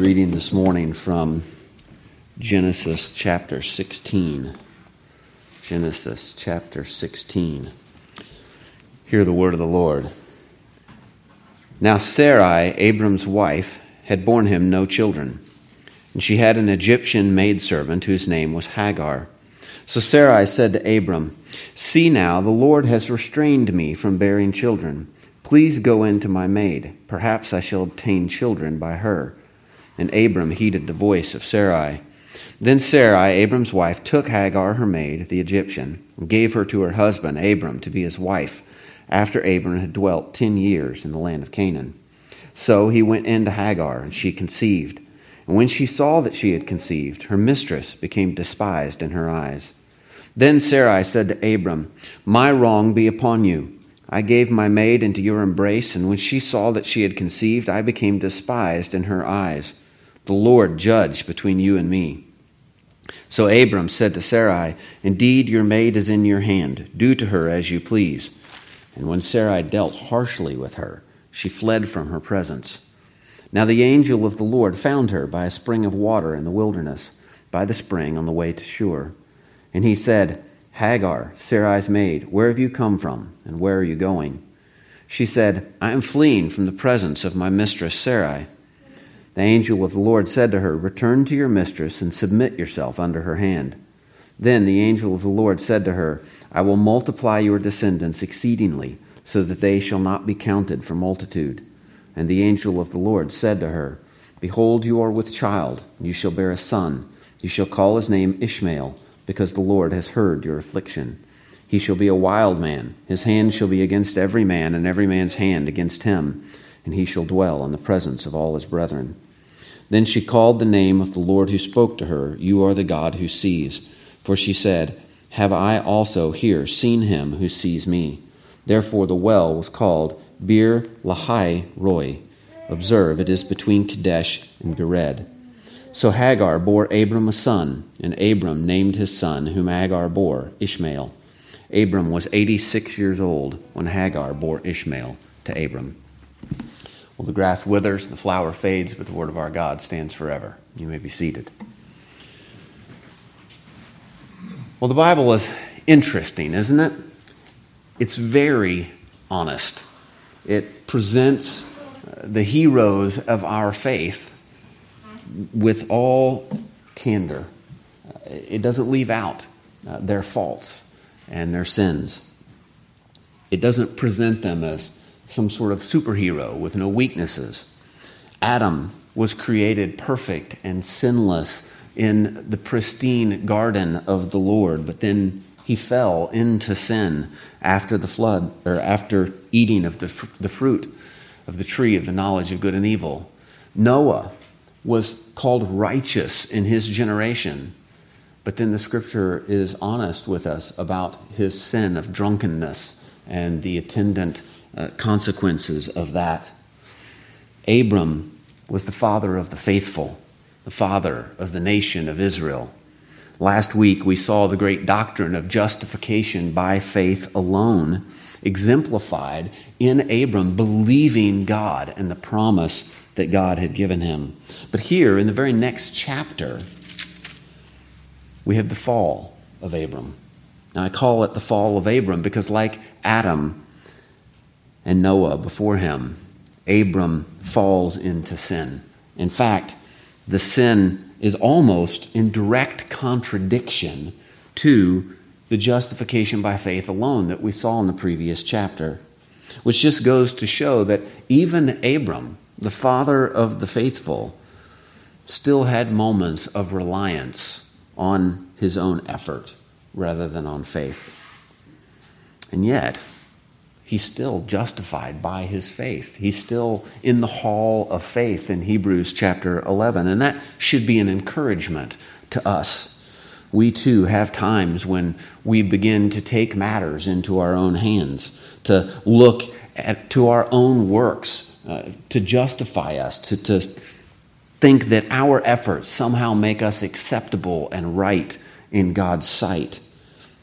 reading this morning from Genesis chapter 16. Genesis chapter 16. Hear the word of the Lord. Now, Sarai, Abram's wife, had borne him no children, and she had an Egyptian maidservant whose name was Hagar. So Sarai said to Abram, See now, the Lord has restrained me from bearing children. Please go in to my maid. Perhaps I shall obtain children by her. And Abram heeded the voice of Sarai. Then Sarai, Abram's wife, took Hagar, her maid, the Egyptian, and gave her to her husband, Abram, to be his wife, after Abram had dwelt ten years in the land of Canaan. So he went in to Hagar, and she conceived. And when she saw that she had conceived, her mistress became despised in her eyes. Then Sarai said to Abram, My wrong be upon you. I gave my maid into your embrace, and when she saw that she had conceived, I became despised in her eyes. The Lord judge between you and me. So Abram said to Sarai, Indeed, your maid is in your hand. Do to her as you please. And when Sarai dealt harshly with her, she fled from her presence. Now the angel of the Lord found her by a spring of water in the wilderness, by the spring on the way to Shur. And he said, Hagar, Sarai's maid, where have you come from, and where are you going? She said, I am fleeing from the presence of my mistress Sarai. The angel of the Lord said to her, Return to your mistress and submit yourself under her hand. Then the angel of the Lord said to her, I will multiply your descendants exceedingly, so that they shall not be counted for multitude. And the angel of the Lord said to her, Behold, you are with child, and you shall bear a son. You shall call his name Ishmael because the Lord has heard your affliction. He shall be a wild man. His hand shall be against every man, and every man's hand against him, and he shall dwell in the presence of all his brethren. Then she called the name of the Lord who spoke to her, You are the God who sees. For she said, Have I also here seen him who sees me? Therefore the well was called Beer Lahai Roi. Observe, it is between Kadesh and Bered. So Hagar bore Abram a son, and Abram named his son, whom Hagar bore, Ishmael. Abram was 86 years old when Hagar bore Ishmael to Abram. Well, the grass withers, the flower fades, but the word of our God stands forever. You may be seated. Well, the Bible is interesting, isn't it? It's very honest. It presents the heroes of our faith with all candor. Uh, it doesn't leave out uh, their faults and their sins. It doesn't present them as some sort of superhero with no weaknesses. Adam was created perfect and sinless in the pristine garden of the Lord, but then he fell into sin after the flood, or after eating of the, the fruit of the tree of the knowledge of good and evil. Noah was called righteous in his generation. But then the scripture is honest with us about his sin of drunkenness and the attendant uh, consequences of that. Abram was the father of the faithful, the father of the nation of Israel. Last week we saw the great doctrine of justification by faith alone exemplified in Abram believing God and the promise that God had given him. But here, in the very next chapter, we have the fall of Abram. Now, I call it the fall of Abram because, like Adam and Noah before him, Abram falls into sin. In fact, the sin is almost in direct contradiction to the justification by faith alone that we saw in the previous chapter, which just goes to show that even Abram, the father of the faithful, still had moments of reliance on his own effort rather than on faith. And yet, he's still justified by his faith. He's still in the hall of faith in Hebrews chapter 11. And that should be an encouragement to us. We too have times when we begin to take matters into our own hands, to look at, to our own works uh, to justify us, to, to think that our efforts somehow make us acceptable and right in God's sight,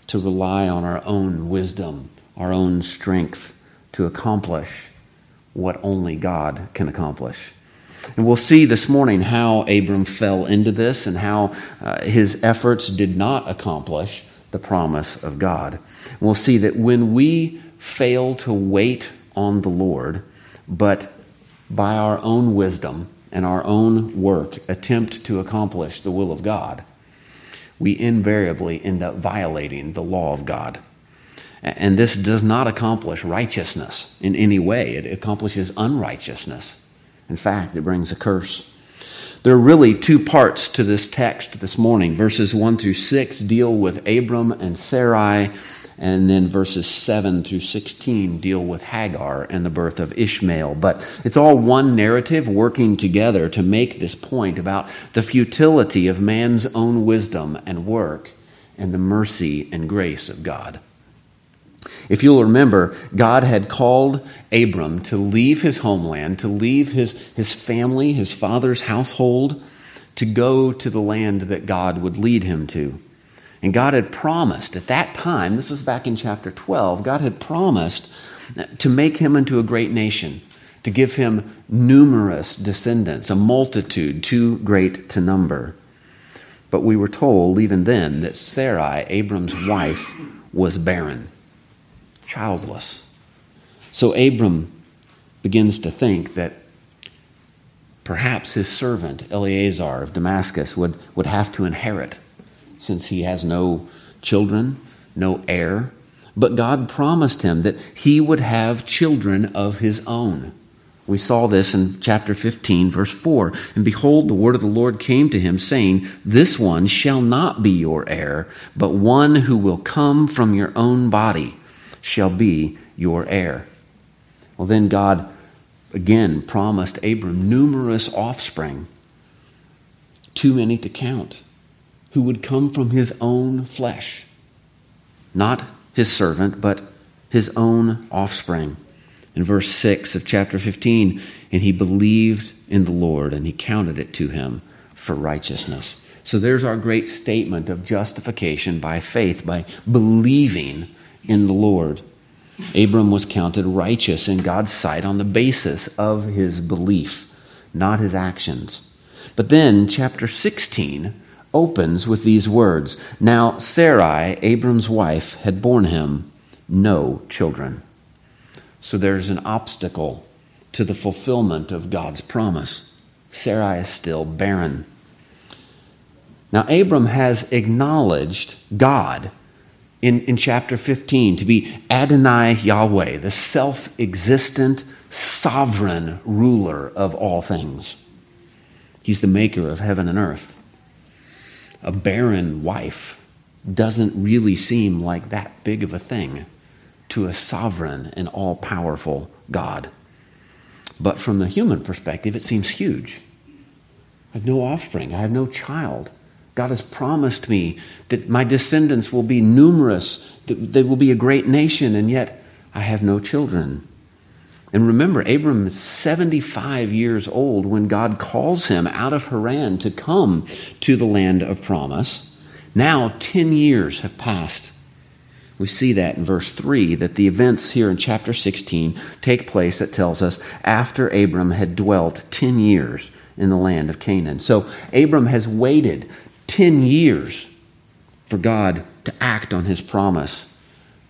to rely on our own wisdom, our own strength to accomplish what only God can accomplish. And we'll see this morning how Abram fell into this and how uh, his efforts did not accomplish the promise of God. we'll see that when we fail to wait on the Lord, but by our own wisdom and our own work attempt to accomplish the will of God, we invariably end up violating the law of God. And this does not accomplish righteousness in any way, it accomplishes unrighteousness. In fact, it brings a curse. There are really two parts to this text this morning. Verses 1 through 6 deal with Abram and Sarai, and then verses 7 through 16 deal with Hagar and the birth of Ishmael. But it's all one narrative working together to make this point about the futility of man's own wisdom and work and the mercy and grace of God. If you'll remember, God had called Abram to leave his homeland, to leave his, his family, his father's household, to go to the land that God would lead him to. And God had promised at that time, this was back in chapter 12, God had promised to make him into a great nation, to give him numerous descendants, a multitude too great to number. But we were told even then that Sarai, Abram's wife, was barren childless. So Abram begins to think that perhaps his servant, Eliezer of Damascus, would, would have to inherit since he has no children, no heir. But God promised him that he would have children of his own. We saw this in chapter 15, verse 4. And behold, the word of the Lord came to him, saying, This one shall not be your heir, but one who will come from your own body shall be your heir. Well, then God again promised Abram numerous offspring, too many to count, who would come from his own flesh. Not his servant, but his own offspring. In verse 6 of chapter 15, and he believed in the Lord, and he counted it to him for righteousness. So there's our great statement of justification by faith, by believing in the Lord. Abram was counted righteous in God's sight on the basis of his belief, not his actions. But then, chapter 16 opens with these words Now Sarai, Abram's wife, had borne him no children. So there's an obstacle to the fulfillment of God's promise. Sarai is still barren. Now, Abram has acknowledged God in, in chapter 15 to be Adonai Yahweh, the self existent, sovereign ruler of all things. He's the maker of heaven and earth. A barren wife doesn't really seem like that big of a thing to a sovereign and all powerful God. But from the human perspective, it seems huge. I have no offspring, I have no child. God has promised me that my descendants will be numerous, that they will be a great nation, and yet I have no children. And remember, Abram is 75 years old when God calls him out of Haran to come to the land of promise. Now, 10 years have passed. We see that in verse 3 that the events here in chapter 16 take place that tells us after Abram had dwelt 10 years in the land of Canaan. So Abram has waited 10 years for God to act on his promise,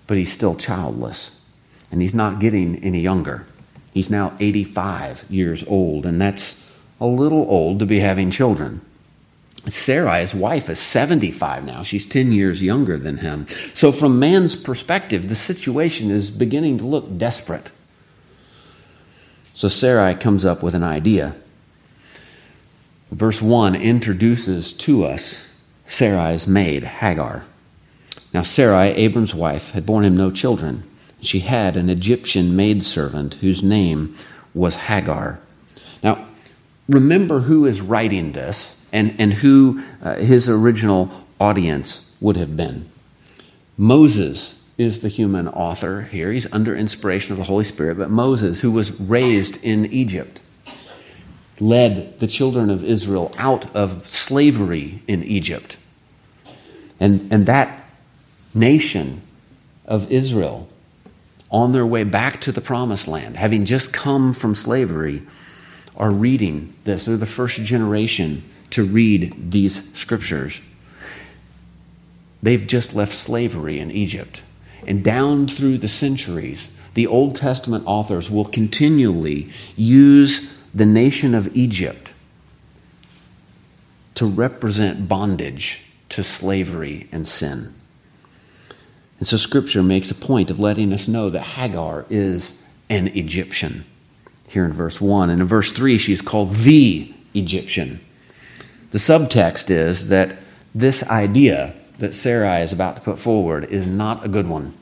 but he's still childless. And he's not getting any younger. He's now 85 years old, and that's a little old to be having children. Sarai, his wife, is 75 now. She's 10 years younger than him. So, from man's perspective, the situation is beginning to look desperate. So, Sarai comes up with an idea. Verse 1 introduces to us Sarai's maid, Hagar. Now, Sarai, Abram's wife, had borne him no children. She had an Egyptian maidservant whose name was Hagar. Now, remember who is writing this and, and who uh, his original audience would have been. Moses is the human author here. He's under inspiration of the Holy Spirit, but Moses, who was raised in Egypt, led the children of Israel out of slavery in Egypt. And, and that nation of Israel, on their way back to the promised land, having just come from slavery, are reading this. They're the first generation to read these scriptures. They've just left slavery in Egypt. And down through the centuries, the Old Testament authors will continually use the nation of Egypt to represent bondage to slavery and sin. And so Scripture makes a point of letting us know that Hagar is an Egyptian here in verse 1. And in verse 3, she is called the Egyptian. The subtext is that this idea that Sarai is about to put forward is not a good one.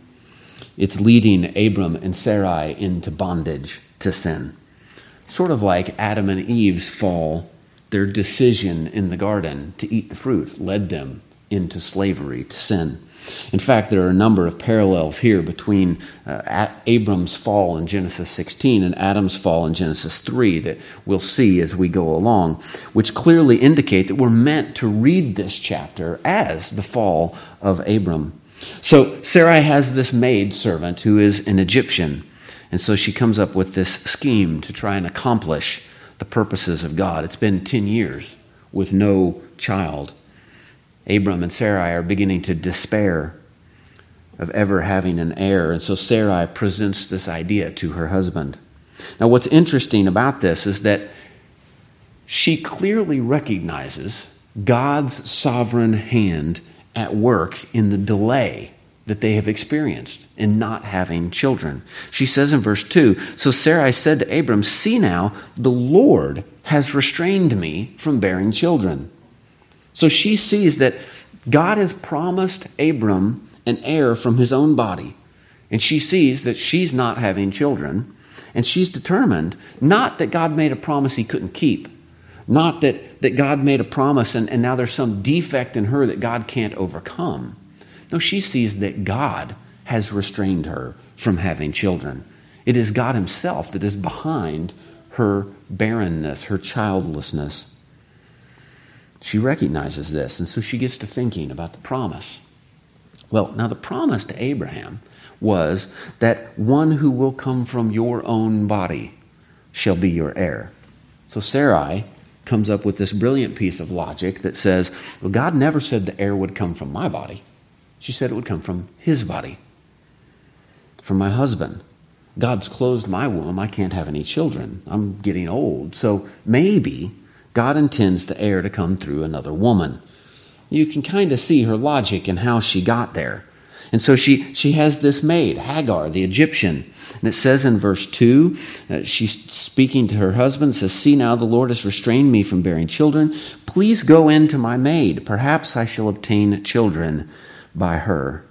It's leading Abram and Sarai into bondage to sin. Sort of like Adam and Eve's fall, their decision in the garden to eat the fruit led them into slavery to sin. In fact, there are a number of parallels here between uh, Abram's fall in Genesis 16 and Adam's fall in Genesis 3 that we'll see as we go along, which clearly indicate that we're meant to read this chapter as the fall of Abram. So Sarai has this maid servant who is an Egyptian, and so she comes up with this scheme to try and accomplish the purposes of God. It's been 10 years with no child. Abram and Sarai are beginning to despair of ever having an heir. And so Sarai presents this idea to her husband. Now, what's interesting about this is that she clearly recognizes God's sovereign hand at work in the delay that they have experienced in not having children. She says in verse 2 So Sarai said to Abram, See now, the Lord has restrained me from bearing children. So she sees that God has promised Abram an heir from his own body. And she sees that she's not having children. And she's determined not that God made a promise he couldn't keep, not that, that God made a promise and, and now there's some defect in her that God can't overcome. No, she sees that God has restrained her from having children. It is God Himself that is behind her barrenness, her childlessness. She recognizes this, and so she gets to thinking about the promise. Well, now the promise to Abraham was that one who will come from your own body shall be your heir. So Sarai comes up with this brilliant piece of logic that says, Well, God never said the heir would come from my body. She said it would come from his body, from my husband. God's closed my womb. I can't have any children. I'm getting old. So maybe God intends the heir to come through another woman. You can kind of see her logic and how she got there. And so she, she has this maid, Hagar, the Egyptian. And it says in verse 2, uh, she's speaking to her husband, says, See now, the Lord has restrained me from bearing children. Please go in to my maid. Perhaps I shall obtain children by her.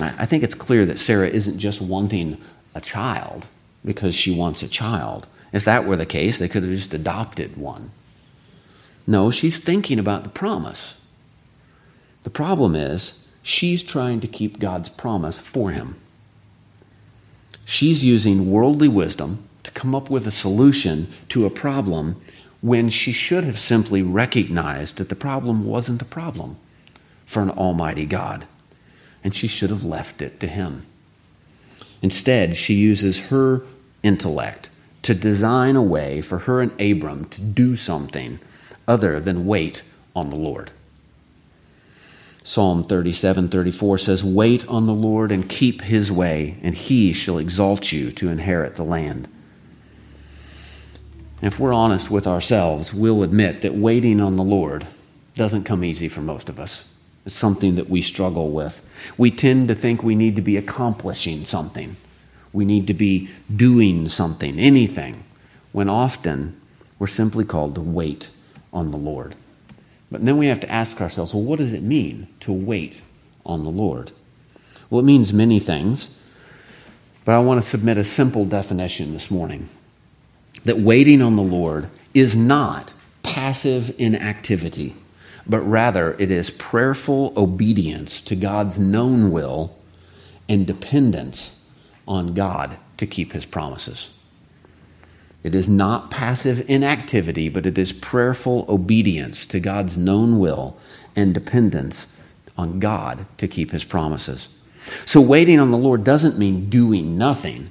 I think it's clear that Sarah isn't just wanting a child because she wants a child. If that were the case, they could have just adopted one. No, she's thinking about the promise. The problem is, she's trying to keep God's promise for him. She's using worldly wisdom to come up with a solution to a problem when she should have simply recognized that the problem wasn't a problem for an almighty God. And she should have left it to him. Instead, she uses her intellect to design a way for her and Abram to do something other than wait on the Lord. Psalm 37 34 says, Wait on the Lord and keep his way, and he shall exalt you to inherit the land. And if we're honest with ourselves, we'll admit that waiting on the Lord doesn't come easy for most of us. It's something that we struggle with. We tend to think we need to be accomplishing something we need to be doing something, anything, when often we're simply called to wait on the Lord. But then we have to ask ourselves well, what does it mean to wait on the Lord? Well, it means many things, but I want to submit a simple definition this morning that waiting on the Lord is not passive inactivity, but rather it is prayerful obedience to God's known will and dependence on God to keep his promises. It is not passive inactivity, but it is prayerful obedience to God's known will and dependence on God to keep his promises. So, waiting on the Lord doesn't mean doing nothing,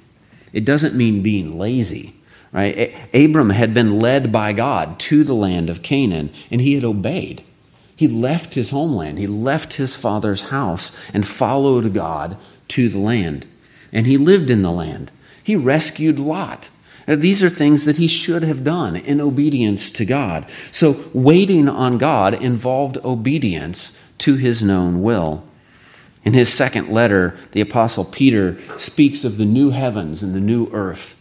it doesn't mean being lazy. Right? Abram had been led by God to the land of Canaan, and he had obeyed. He left his homeland, he left his father's house, and followed God to the land. And he lived in the land. He rescued Lot. Now, these are things that he should have done in obedience to God. So, waiting on God involved obedience to his known will. In his second letter, the Apostle Peter speaks of the new heavens and the new earth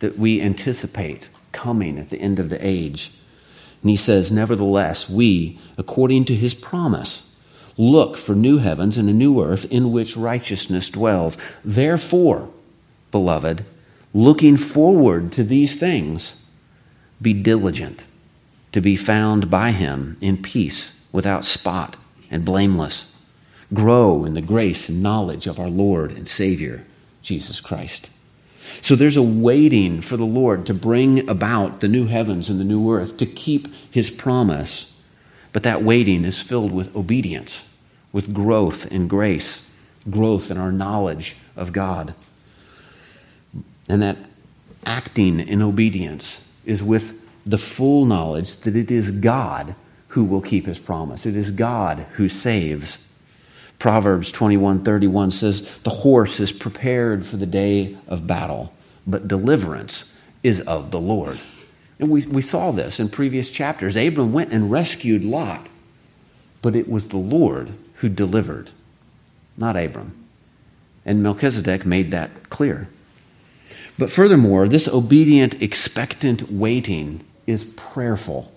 that we anticipate coming at the end of the age. And he says, Nevertheless, we, according to his promise, look for new heavens and a new earth in which righteousness dwells. Therefore, beloved, looking forward to these things, be diligent to be found by him in peace, without spot and blameless. Grow in the grace and knowledge of our Lord and Savior, Jesus Christ. So there's a waiting for the Lord to bring about the new heavens and the new earth, to keep his promise. But that waiting is filled with obedience, with growth in grace, growth in our knowledge of God. And that acting in obedience is with the full knowledge that it is God who will keep his promise. It is God who saves. Proverbs 21:31 says, "The horse is prepared for the day of battle, but deliverance is of the Lord." And we, we saw this in previous chapters. Abram went and rescued Lot, but it was the Lord who delivered, not Abram. And Melchizedek made that clear. But furthermore, this obedient, expectant waiting is prayerful.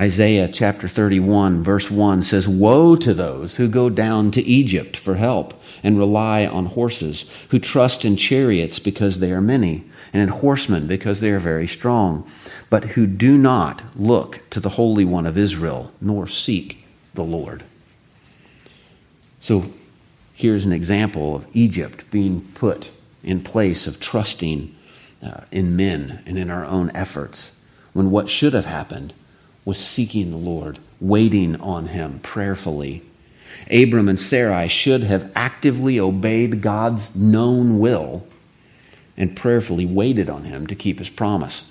Isaiah chapter 31, verse 1 says, Woe to those who go down to Egypt for help and rely on horses, who trust in chariots because they are many, and in horsemen because they are very strong, but who do not look to the Holy One of Israel, nor seek the Lord. So here's an example of Egypt being put in place of trusting uh, in men and in our own efforts, when what should have happened was seeking the Lord, waiting on him prayerfully. Abram and Sarai should have actively obeyed God's known will and prayerfully waited on him to keep his promise.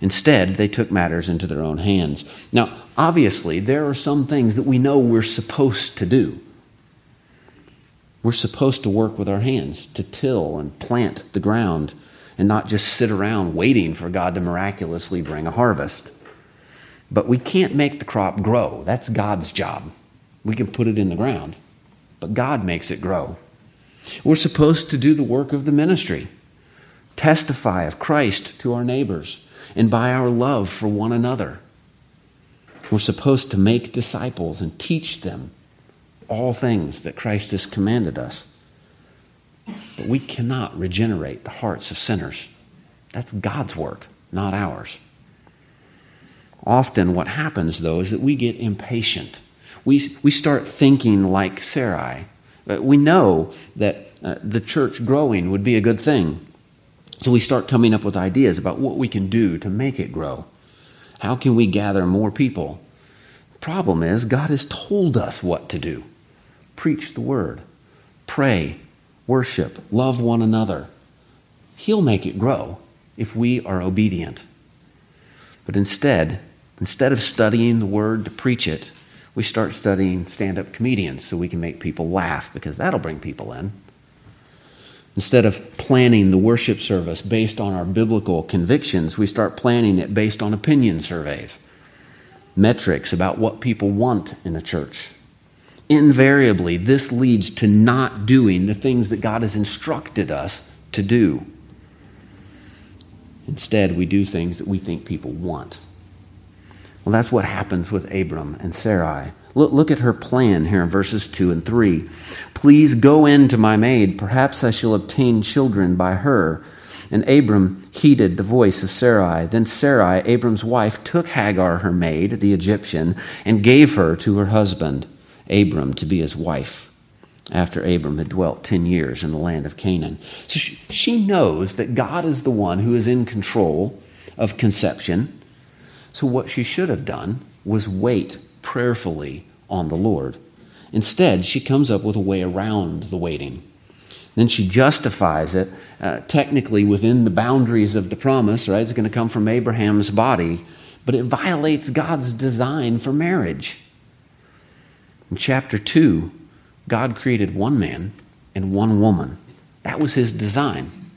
Instead, they took matters into their own hands. Now, obviously, there are some things that we know we're supposed to do. We're supposed to work with our hands, to till and plant the ground, and not just sit around waiting for God to miraculously bring a harvest. But we can't make the crop grow. That's God's job. We can put it in the ground, but God makes it grow. We're supposed to do the work of the ministry, testify of Christ to our neighbors, and by our love for one another. We're supposed to make disciples and teach them all things that Christ has commanded us. But we cannot regenerate the hearts of sinners. That's God's work, not ours. Often, what happens though is that we get impatient. We, we start thinking like Sarai. Uh, we know that uh, the church growing would be a good thing. So we start coming up with ideas about what we can do to make it grow. How can we gather more people? Problem is, God has told us what to do preach the word, pray, worship, love one another. He'll make it grow if we are obedient. But instead, Instead of studying the word to preach it, we start studying stand up comedians so we can make people laugh because that'll bring people in. Instead of planning the worship service based on our biblical convictions, we start planning it based on opinion surveys, metrics about what people want in a church. Invariably, this leads to not doing the things that God has instructed us to do. Instead, we do things that we think people want. Well, that's what happens with Abram and Sarai. Look, look at her plan here in verses 2 and 3. Please go in to my maid. Perhaps I shall obtain children by her. And Abram heeded the voice of Sarai. Then Sarai, Abram's wife, took Hagar, her maid, the Egyptian, and gave her to her husband, Abram, to be his wife, after Abram had dwelt 10 years in the land of Canaan. So she, she knows that God is the one who is in control of conception so, what she should have done was wait prayerfully on the Lord. Instead, she comes up with a way around the waiting. Then she justifies it uh, technically within the boundaries of the promise, right? It's going to come from Abraham's body, but it violates God's design for marriage. In chapter 2, God created one man and one woman. That was his design.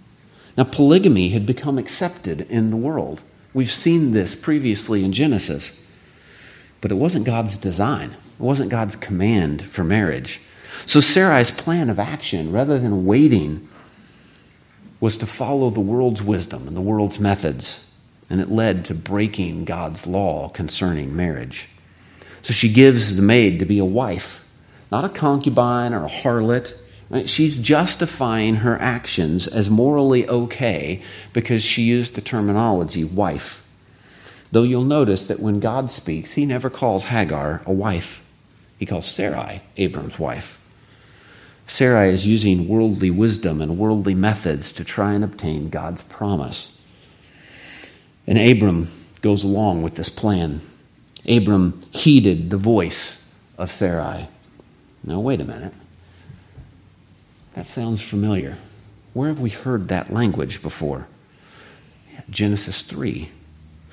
Now, polygamy had become accepted in the world. We've seen this previously in Genesis, but it wasn't God's design, it wasn't God's command for marriage. So, Sarai's plan of action, rather than waiting, was to follow the world's wisdom and the world's methods, and it led to breaking God's law concerning marriage. So, she gives the maid to be a wife, not a concubine or a harlot. She's justifying her actions as morally okay because she used the terminology wife. Though you'll notice that when God speaks, he never calls Hagar a wife, he calls Sarai Abram's wife. Sarai is using worldly wisdom and worldly methods to try and obtain God's promise. And Abram goes along with this plan. Abram heeded the voice of Sarai. Now, wait a minute. That sounds familiar. Where have we heard that language before? Genesis 3.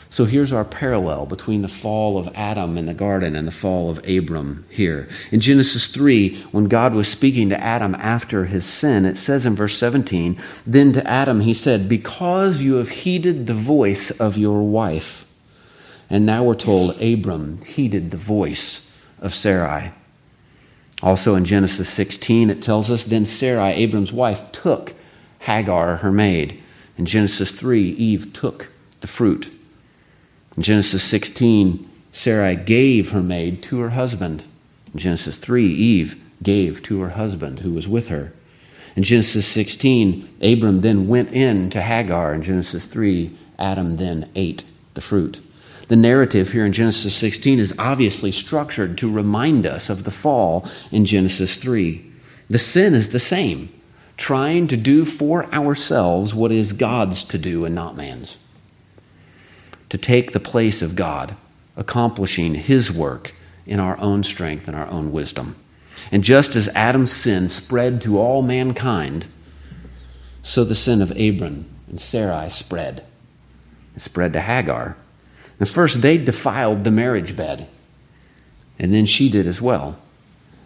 So here's our parallel between the fall of Adam in the garden and the fall of Abram here. In Genesis 3, when God was speaking to Adam after his sin, it says in verse 17, Then to Adam he said, Because you have heeded the voice of your wife. And now we're told Abram heeded the voice of Sarai. Also in Genesis 16, it tells us, Then Sarai, Abram's wife, took Hagar, her maid. In Genesis 3, Eve took the fruit. In Genesis 16, Sarai gave her maid to her husband. In Genesis 3, Eve gave to her husband who was with her. In Genesis 16, Abram then went in to Hagar. In Genesis 3, Adam then ate the fruit. The narrative here in Genesis 16 is obviously structured to remind us of the fall in Genesis 3. The sin is the same, trying to do for ourselves what is God's to do and not man's to take the place of God, accomplishing His work in our own strength and our own wisdom. And just as Adam's sin spread to all mankind, so the sin of Abram and Sarai spread. It spread to Hagar. And first, they defiled the marriage bed, and then she did as well.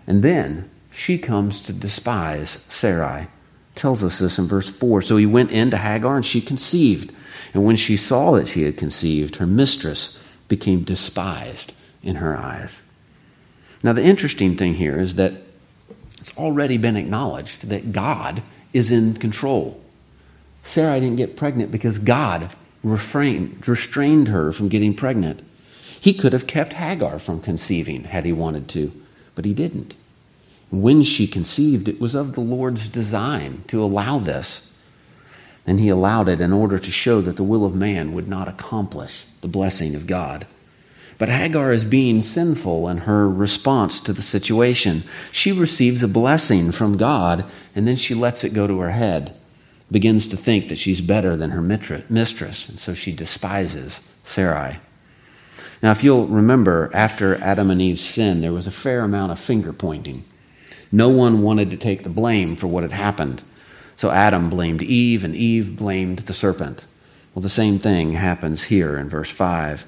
And then she comes to despise Sarai. Tells us this in verse 4. So he went in to Hagar, and she conceived. And when she saw that she had conceived, her mistress became despised in her eyes. Now, the interesting thing here is that it's already been acknowledged that God is in control. Sarah didn't get pregnant because God refrained, restrained her from getting pregnant. He could have kept Hagar from conceiving had he wanted to, but he didn't. When she conceived, it was of the Lord's design to allow this and he allowed it in order to show that the will of man would not accomplish the blessing of God. But Hagar is being sinful in her response to the situation. She receives a blessing from God, and then she lets it go to her head, begins to think that she's better than her mistress, and so she despises Sarai. Now, if you'll remember, after Adam and Eve's sin, there was a fair amount of finger pointing. No one wanted to take the blame for what had happened. So Adam blamed Eve, and Eve blamed the serpent. Well, the same thing happens here in verse 5.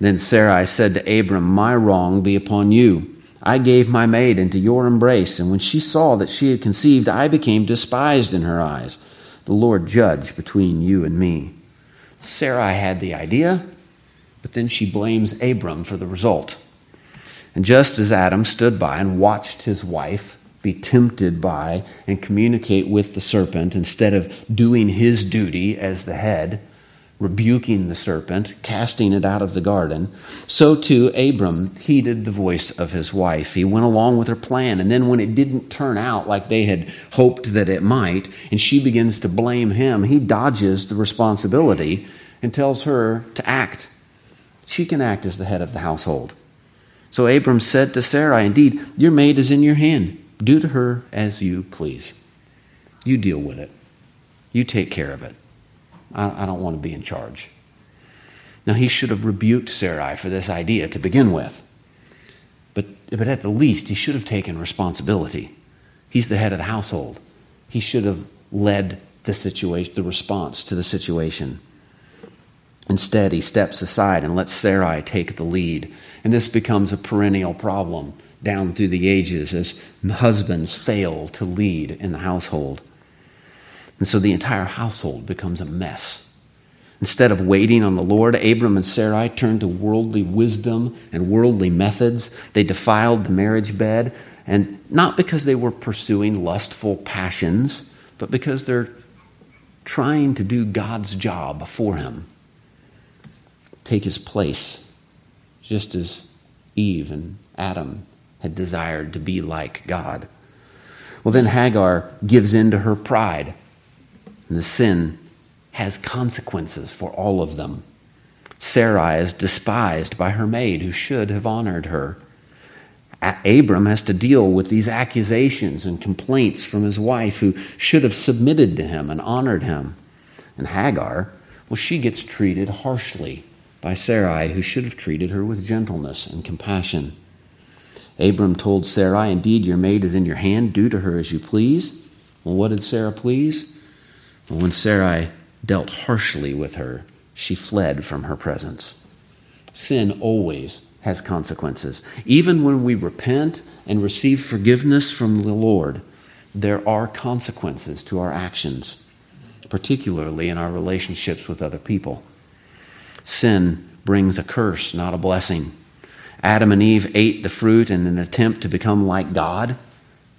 Then Sarai said to Abram, My wrong be upon you. I gave my maid into your embrace, and when she saw that she had conceived, I became despised in her eyes. The Lord judge between you and me. Sarai had the idea, but then she blames Abram for the result. And just as Adam stood by and watched his wife be tempted by and communicate with the serpent instead of doing his duty as the head, rebuking the serpent, casting it out of the garden, so too Abram heeded the voice of his wife. He went along with her plan, and then when it didn't turn out like they had hoped that it might, and she begins to blame him, he dodges the responsibility and tells her to act. She can act as the head of the household. So Abram said to Sarai, Indeed, your maid is in your hand. Do to her as you please. You deal with it. You take care of it. I, don't want to be in charge. Now, he should have rebuked Sarai for this idea to begin with. But, but at the least, he should have taken responsibility. He's the head of the household. He should have led the situation, the response to the situation. Instead, he steps aside and lets Sarai take the lead. And this becomes a perennial problem down through the ages as husbands fail to lead in the household. And so the entire household becomes a mess. Instead of waiting on the Lord, Abram and Sarai turned to worldly wisdom and worldly methods. They defiled the marriage bed, and not because they were pursuing lustful passions, but because they're trying to do God's job for him, take his place, just as Eve and Adam had desired to be like God. Well, then Hagar gives in to her pride, and the sin has consequences for all of them. Sarai is despised by her maid, who should have honored her. Abram has to deal with these accusations and complaints from his wife, who should have submitted to him and honored him. And Hagar, well, she gets treated harshly by Sarai, who should have treated her with gentleness and compassion. Abram told Sarai, Indeed, your maid is in your hand. Do to her as you please. Well, what did Sarah please? When Sarai dealt harshly with her, she fled from her presence. Sin always has consequences. Even when we repent and receive forgiveness from the Lord, there are consequences to our actions, particularly in our relationships with other people. Sin brings a curse, not a blessing. Adam and Eve ate the fruit in an attempt to become like God,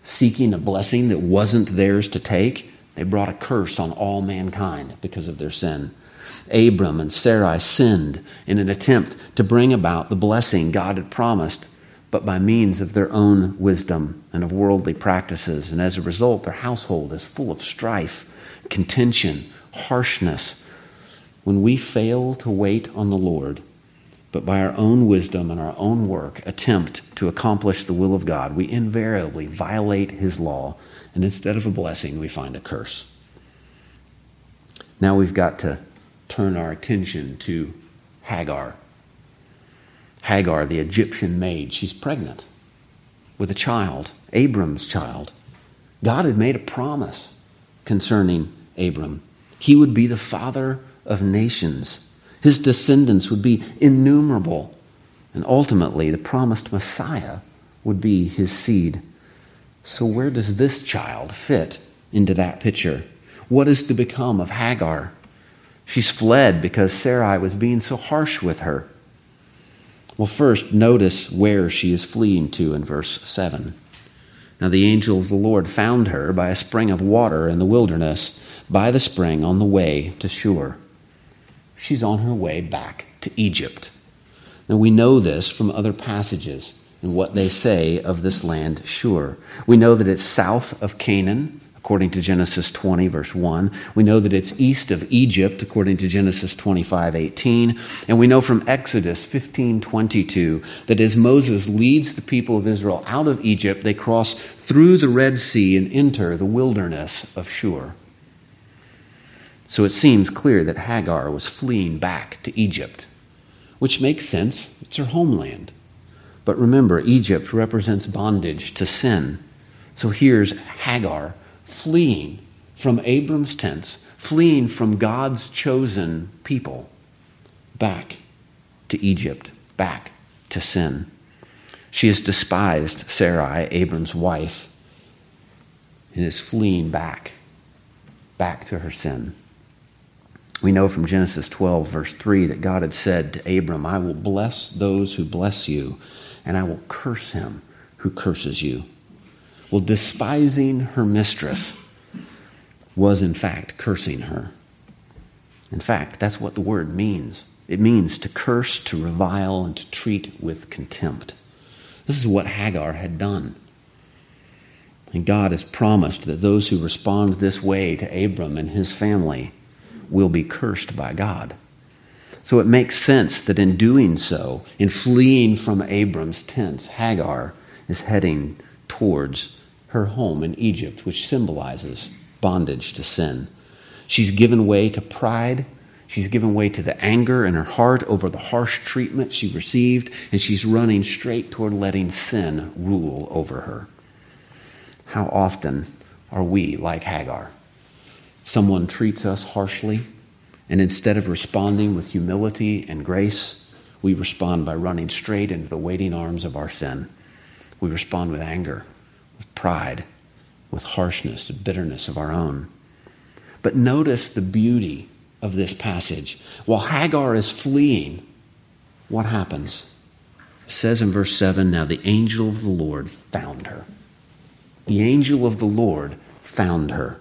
seeking a blessing that wasn't theirs to take. They brought a curse on all mankind because of their sin. Abram and Sarai sinned in an attempt to bring about the blessing God had promised, but by means of their own wisdom and of worldly practices. And as a result, their household is full of strife, contention, harshness. When we fail to wait on the Lord, but by our own wisdom and our own work attempt to accomplish the will of God, we invariably violate His law, and instead of a blessing, we find a curse. Now we've got to turn our attention to Hagar. Hagar, the Egyptian maid, she's pregnant with a child, Abram's child. God had made a promise concerning Abram. He would be the father of nations, his descendants would be innumerable, and ultimately the promised Messiah would be his seed. So, where does this child fit into that picture? What is to become of Hagar? She's fled because Sarai was being so harsh with her. Well, first, notice where she is fleeing to in verse 7. Now, the angel of the Lord found her by a spring of water in the wilderness, by the spring on the way to Shur. She's on her way back to Egypt. Now, we know this from other passages and what they say of this land, Shur. We know that it's south of Canaan, according to Genesis 20, verse 1. We know that it's east of Egypt, according to Genesis 25, 18. And we know from Exodus 15, 22, that as Moses leads the people of Israel out of Egypt, they cross through the Red Sea and enter the wilderness of Shur. So it seems clear that Hagar was fleeing back to Egypt, which makes sense. It's her homeland. But remember, Egypt represents bondage to sin. So here's Hagar fleeing from Abram's tents, fleeing from God's chosen people back to Egypt, back to sin. She has despised Sarai, Abram's wife, and is fleeing back, back to her sin. We know from Genesis 12, verse 3, that God had said to Abram, I will bless those who bless you, and I will curse him who curses you. Well, despising her mistress was in fact cursing her. In fact, that's what the word means. It means to curse, to revile, and to treat with contempt. This is what Hagar had done. And God has promised that those who respond this way to Abram and his family will be cursed by God. So it makes sense that in doing so, in fleeing from Abram's tents, Hagar is heading towards her home in Egypt, which symbolizes bondage to sin. She's given way to pride. She's given way to the anger in her heart over the harsh treatment she received, and she's running straight toward letting sin rule over her. How often are we like Hagar? Someone treats us harshly, and instead of responding with humility and grace, we respond by running straight into the waiting arms of our sin. We respond with anger, with pride, with harshness, bitterness of our own. But notice the beauty of this passage. While Hagar is fleeing, what happens? It says in verse 7 Now the angel of the Lord found her. The angel of the Lord found her.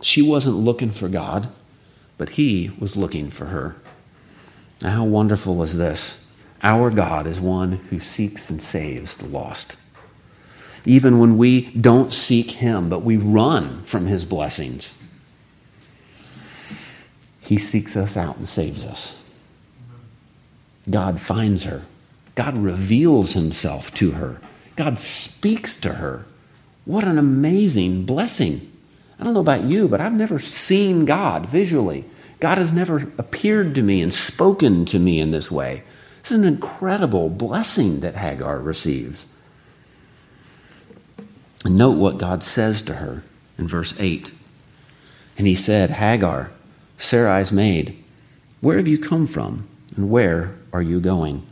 She wasn't looking for God, but he was looking for her. Now, how wonderful is this? Our God is one who seeks and saves the lost. Even when we don't seek him, but we run from his blessings, he seeks us out and saves us. God finds her. God reveals himself to her. God speaks to her. What an amazing blessing. I don't know about you, but I've never seen God visually. God has never appeared to me and spoken to me in this way. This is an incredible blessing that Hagar receives. And note what God says to her in verse 8. And he said, Hagar, Sarai's maid, where have you come from and where are you going?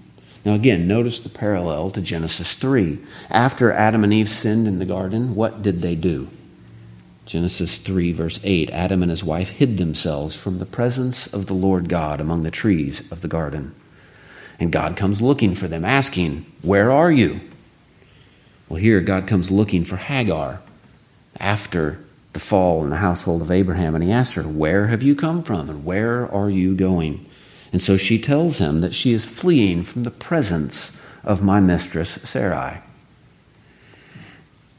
Now, again, notice the parallel to Genesis 3. After Adam and Eve sinned in the garden, what did they do? Genesis 3, verse 8 Adam and his wife hid themselves from the presence of the Lord God among the trees of the garden. And God comes looking for them, asking, Where are you? Well, here God comes looking for Hagar after the fall in the household of Abraham, and he asks her, Where have you come from, and where are you going? And so she tells him that she is fleeing from the presence of my mistress Sarai.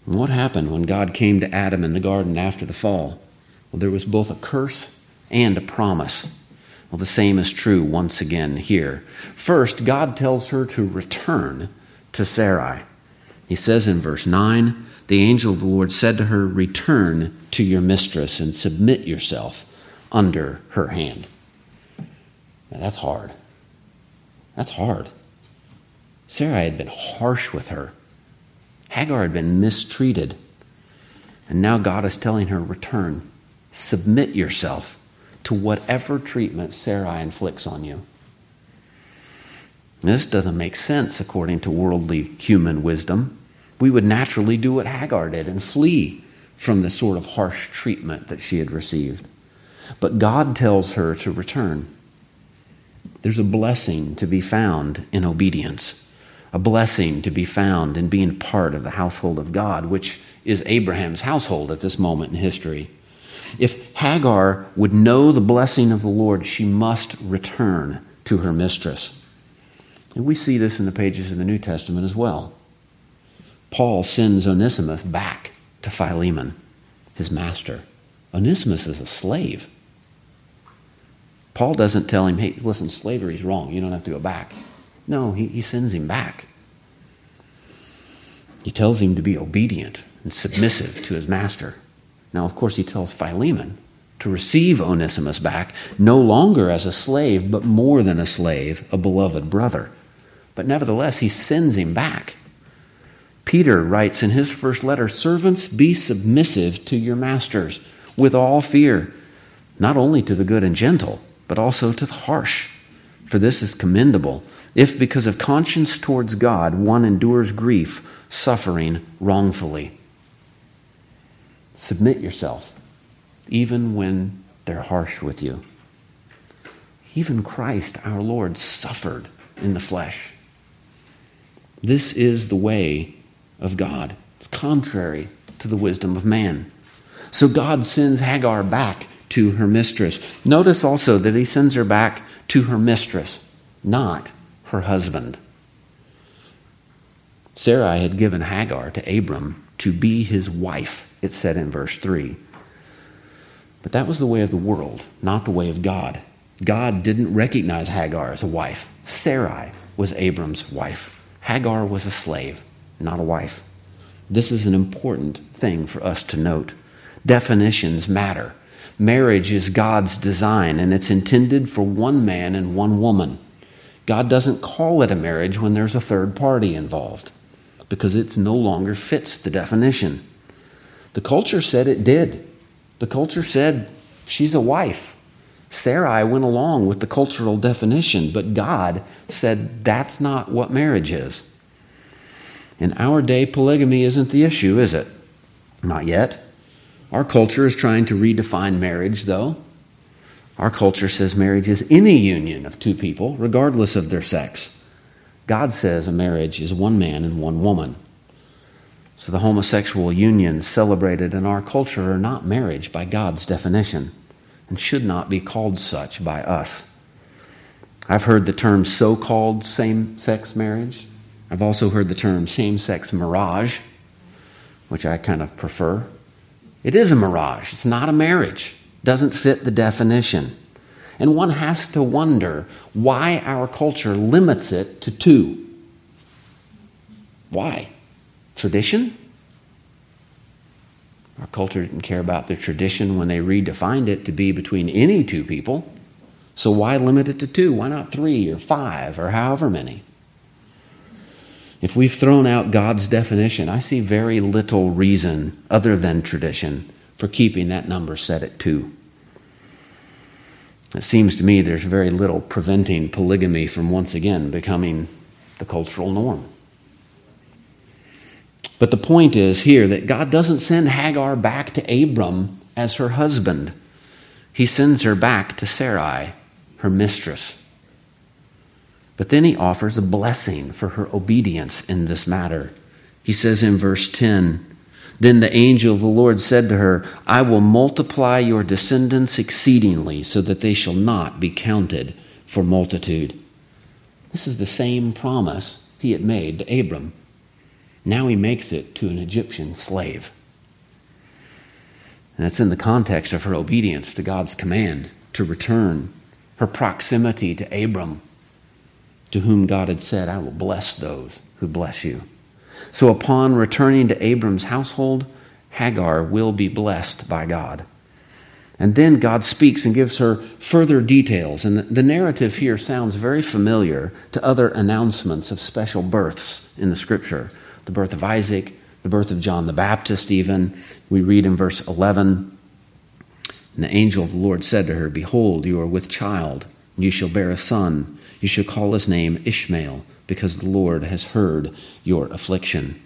What happened when God came to Adam in the garden after the fall? Well, there was both a curse and a promise. Well, the same is true once again here. First, God tells her to return to Sarai. He says in verse 9, the angel of the Lord said to her, Return to your mistress and submit yourself under her hand. Now, that's hard. That's hard. Sarai had been harsh with her. Hagar had been mistreated. And now God is telling her, return, submit yourself to whatever treatment Sarai inflicts on you. This doesn't make sense according to worldly human wisdom. We would naturally do what Hagar did and flee from the sort of harsh treatment that she had received. But God tells her to return. There's a blessing to be found in obedience a blessing to be found in being part of the household of God, which is Abraham's household at this moment in history. If Hagar would know the blessing of the Lord, she must return to her mistress. And we see this in the pages of the New Testament as well. Paul sends Onesimus back to Philemon, his master. Onesimus is a slave. Paul doesn't tell him, hey, listen, slavery is wrong. You don't have to go back. No, he, he sends him back. He tells him to be obedient and submissive to his master. Now, of course, he tells Philemon to receive Onesimus back, no longer as a slave, but more than a slave, a beloved brother. But nevertheless, he sends him back. Peter writes in his first letter Servants, be submissive to your masters with all fear, not only to the good and gentle, but also to the harsh. For this is commendable if because of conscience towards God one endures grief, suffering wrongfully. Submit yourself, even when they're harsh with you. Even Christ, our Lord, suffered in the flesh. This is the way of God. It's contrary to the wisdom of man. So God sends Hagar back to her mistress. Notice also that he sends her back to her mistress, not her husband. Sarai had given Hagar to Abram to be his wife, it said in verse 3. But that was the way of the world, not the way of God. God didn't recognize Hagar as a wife. Sarai was Abram's wife. Hagar was a slave, not a wife. This is an important thing for us to note. Definitions matter. Marriage is God's design, and it's intended for one man and one woman. God doesn't call it a marriage when there's a third party involved because it no longer fits the definition. The culture said it did. The culture said she's a wife. Sarai went along with the cultural definition, but God said that's not what marriage is. In our day, polygamy isn't the issue, is it? Not yet. Our culture is trying to redefine marriage, though. Our culture says marriage is any union of two people, regardless of their sex. God says a marriage is one man and one woman. So the homosexual unions celebrated in our culture are not marriage by God's definition and should not be called such by us. I've heard the term so called same sex marriage. I've also heard the term same sex mirage, which I kind of prefer. It is a mirage, it's not a marriage, doesn't fit the definition. And one has to wonder why our culture limits it to two. Why? Tradition? Our culture didn't care about the tradition when they redefined it to be between any two people. So why limit it to two? Why not three or five or however many? If we've thrown out God's definition, I see very little reason other than tradition for keeping that number set at two. It seems to me there's very little preventing polygamy from once again becoming the cultural norm. But the point is here that God doesn't send Hagar back to Abram as her husband, He sends her back to Sarai, her mistress. But then He offers a blessing for her obedience in this matter. He says in verse 10 Then the angel of the Lord said to her, I will multiply your descendants exceedingly, so that they shall not be counted for multitude. This is the same promise he had made to Abram. Now he makes it to an Egyptian slave. And that's in the context of her obedience to God's command to return, her proximity to Abram, to whom God had said, I will bless those who bless you. So upon returning to Abram's household, Hagar will be blessed by God. And then God speaks and gives her further details. And the narrative here sounds very familiar to other announcements of special births in the scripture the birth of Isaac, the birth of John the Baptist, even. We read in verse 11 And the angel of the Lord said to her, Behold, you are with child, and you shall bear a son. You shall call his name Ishmael, because the Lord has heard your affliction.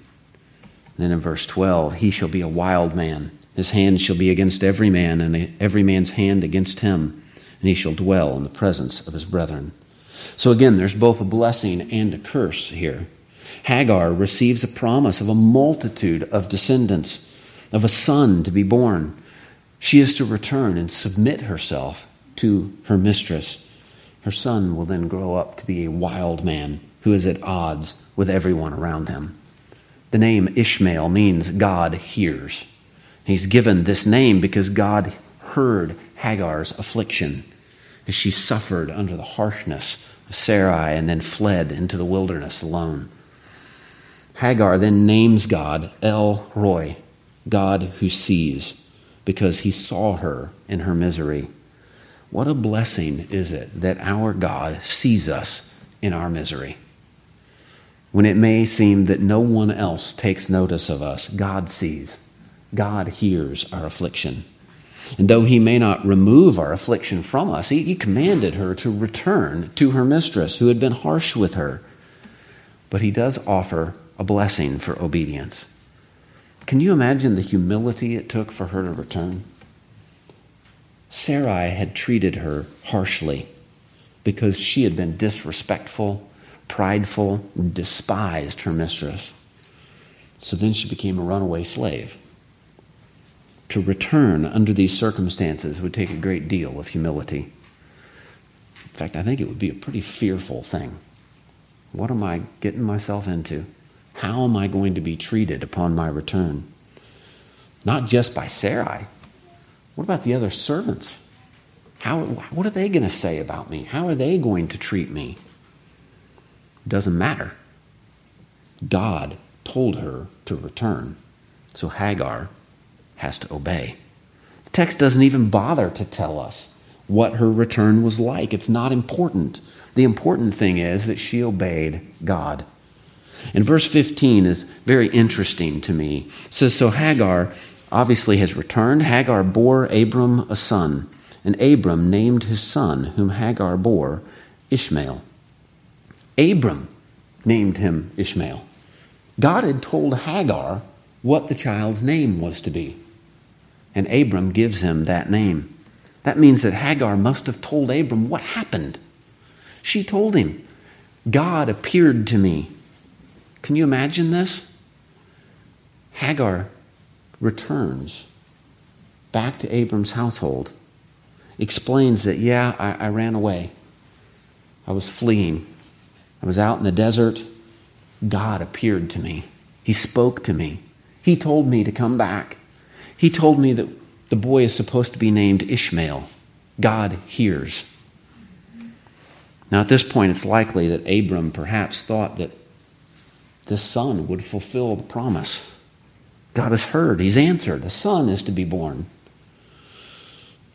Then in verse 12, He shall be a wild man. His hand shall be against every man, and every man's hand against him, and he shall dwell in the presence of his brethren. So again, there's both a blessing and a curse here. Hagar receives a promise of a multitude of descendants, of a son to be born. She is to return and submit herself to her mistress. Her son will then grow up to be a wild man who is at odds with everyone around him. The name Ishmael means God hears. He's given this name because God heard Hagar's affliction as she suffered under the harshness of Sarai and then fled into the wilderness alone. Hagar then names God El Roi, God who sees, because he saw her in her misery. What a blessing is it that our God sees us in our misery. When it may seem that no one else takes notice of us, God sees. God hears our affliction. And though he may not remove our affliction from us, he, he, commanded her to return to her mistress who had been harsh with her. But he does offer a blessing for obedience. Can you imagine the humility it took for her to return? Sarai had treated her harshly because she had been disrespectful, prideful, despised her mistress. So then she became a runaway slave. To return under these circumstances would take a great deal of humility. In fact, I think it would be a pretty fearful thing. What am I getting myself into? How am I going to be treated upon my return? Not just by Sarai. What about the other servants? How, what are they going to say about me? How are they going to treat me? Doesn't matter. God told her to return, so Hagar has to obey. The text doesn't even bother to tell us what her return was like. It's not important. The important thing is that she obeyed God. And verse 15 is very interesting to me. It says, So Hagar obviously has returned. Hagar bore Abram a son, and Abram named his son, whom Hagar bore, Ishmael. Abram named him Ishmael. God had told Hagar what the child's name was to be, and Abram gives him that name. That means that Hagar must have told Abram what happened. She told him, God appeared to me. Can you imagine this? Hagar returns back to Abram's household, explains that, yeah, I, I ran away. I was fleeing. I was out in the desert. God appeared to me. He spoke to me. He told me to come back. He told me that the boy is supposed to be named Ishmael. God hears. Now, at this point, it's likely that Abram perhaps thought that this son would fulfill the promise. God has heard, He's answered. A son is to be born.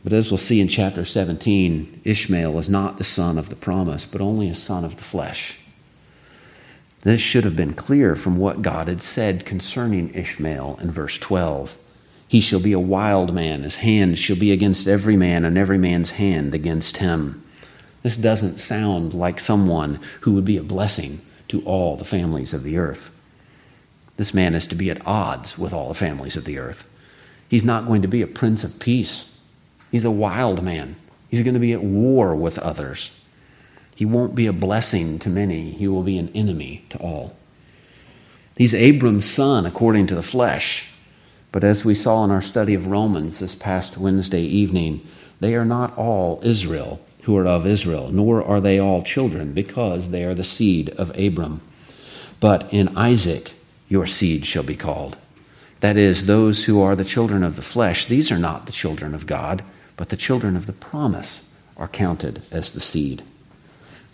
But as we'll see in chapter 17, Ishmael is not the son of the promise, but only a son of the flesh. This should have been clear from what God had said concerning Ishmael in verse 12. He shall be a wild man, his hand shall be against every man, and every man's hand against him. This doesn't sound like someone who would be a blessing to all the families of the earth. This man is to be at odds with all the families of the earth. He's not going to be a prince of peace. He's a wild man. He's going to be at war with others. He won't be a blessing to many, he will be an enemy to all. He's Abram's son according to the flesh. But as we saw in our study of Romans this past Wednesday evening, they are not all Israel who are of Israel, nor are they all children, because they are the seed of Abram. But in Isaac your seed shall be called. That is, those who are the children of the flesh, these are not the children of God, but the children of the promise are counted as the seed.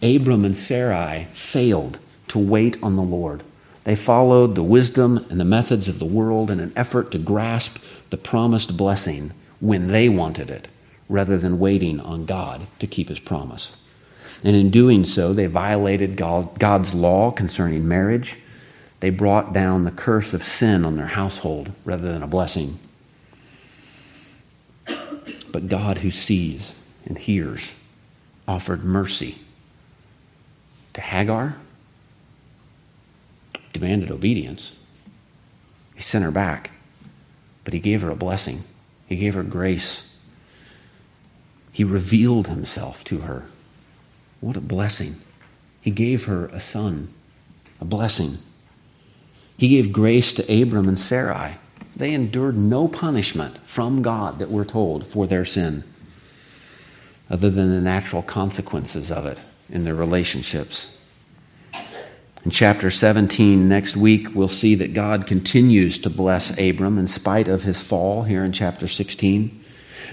Abram and Sarai failed to wait on the Lord. They followed the wisdom and the methods of the world in an effort to grasp the promised blessing when they wanted it rather than waiting on God to keep his promise. And in doing so, they violated God's law concerning marriage. They brought down the curse of sin on their household rather than a blessing. But God, who sees and hears, offered mercy to Hagar, demanded obedience. He sent her back, but he gave her a blessing, he gave her grace. He revealed himself to her. What a blessing. He gave her a son, a blessing. He gave grace to Abram and Sarai. They endured no punishment from God that we're told for their sin, other than the natural consequences of it in their relationships. In chapter 17, next week, we'll see that God continues to bless Abram in spite of his fall here in chapter 16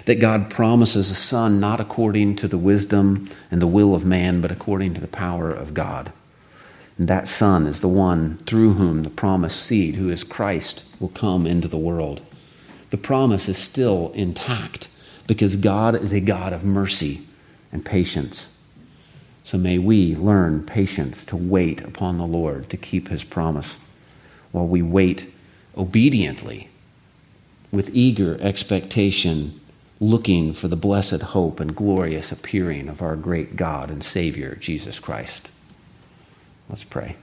that God promises a son not according to the wisdom and the will of man, but according to the power of God. And that son is the one through whom the promised seed, who is Christ, will come into the world. The promise is still intact because God is a God of mercy and patience. So may we learn patience to wait upon the Lord to keep his promise while we wait obediently with eager expectation looking for the blessed hope and glorious appearing of our great God and Savior, Jesus Christ. Let's pray.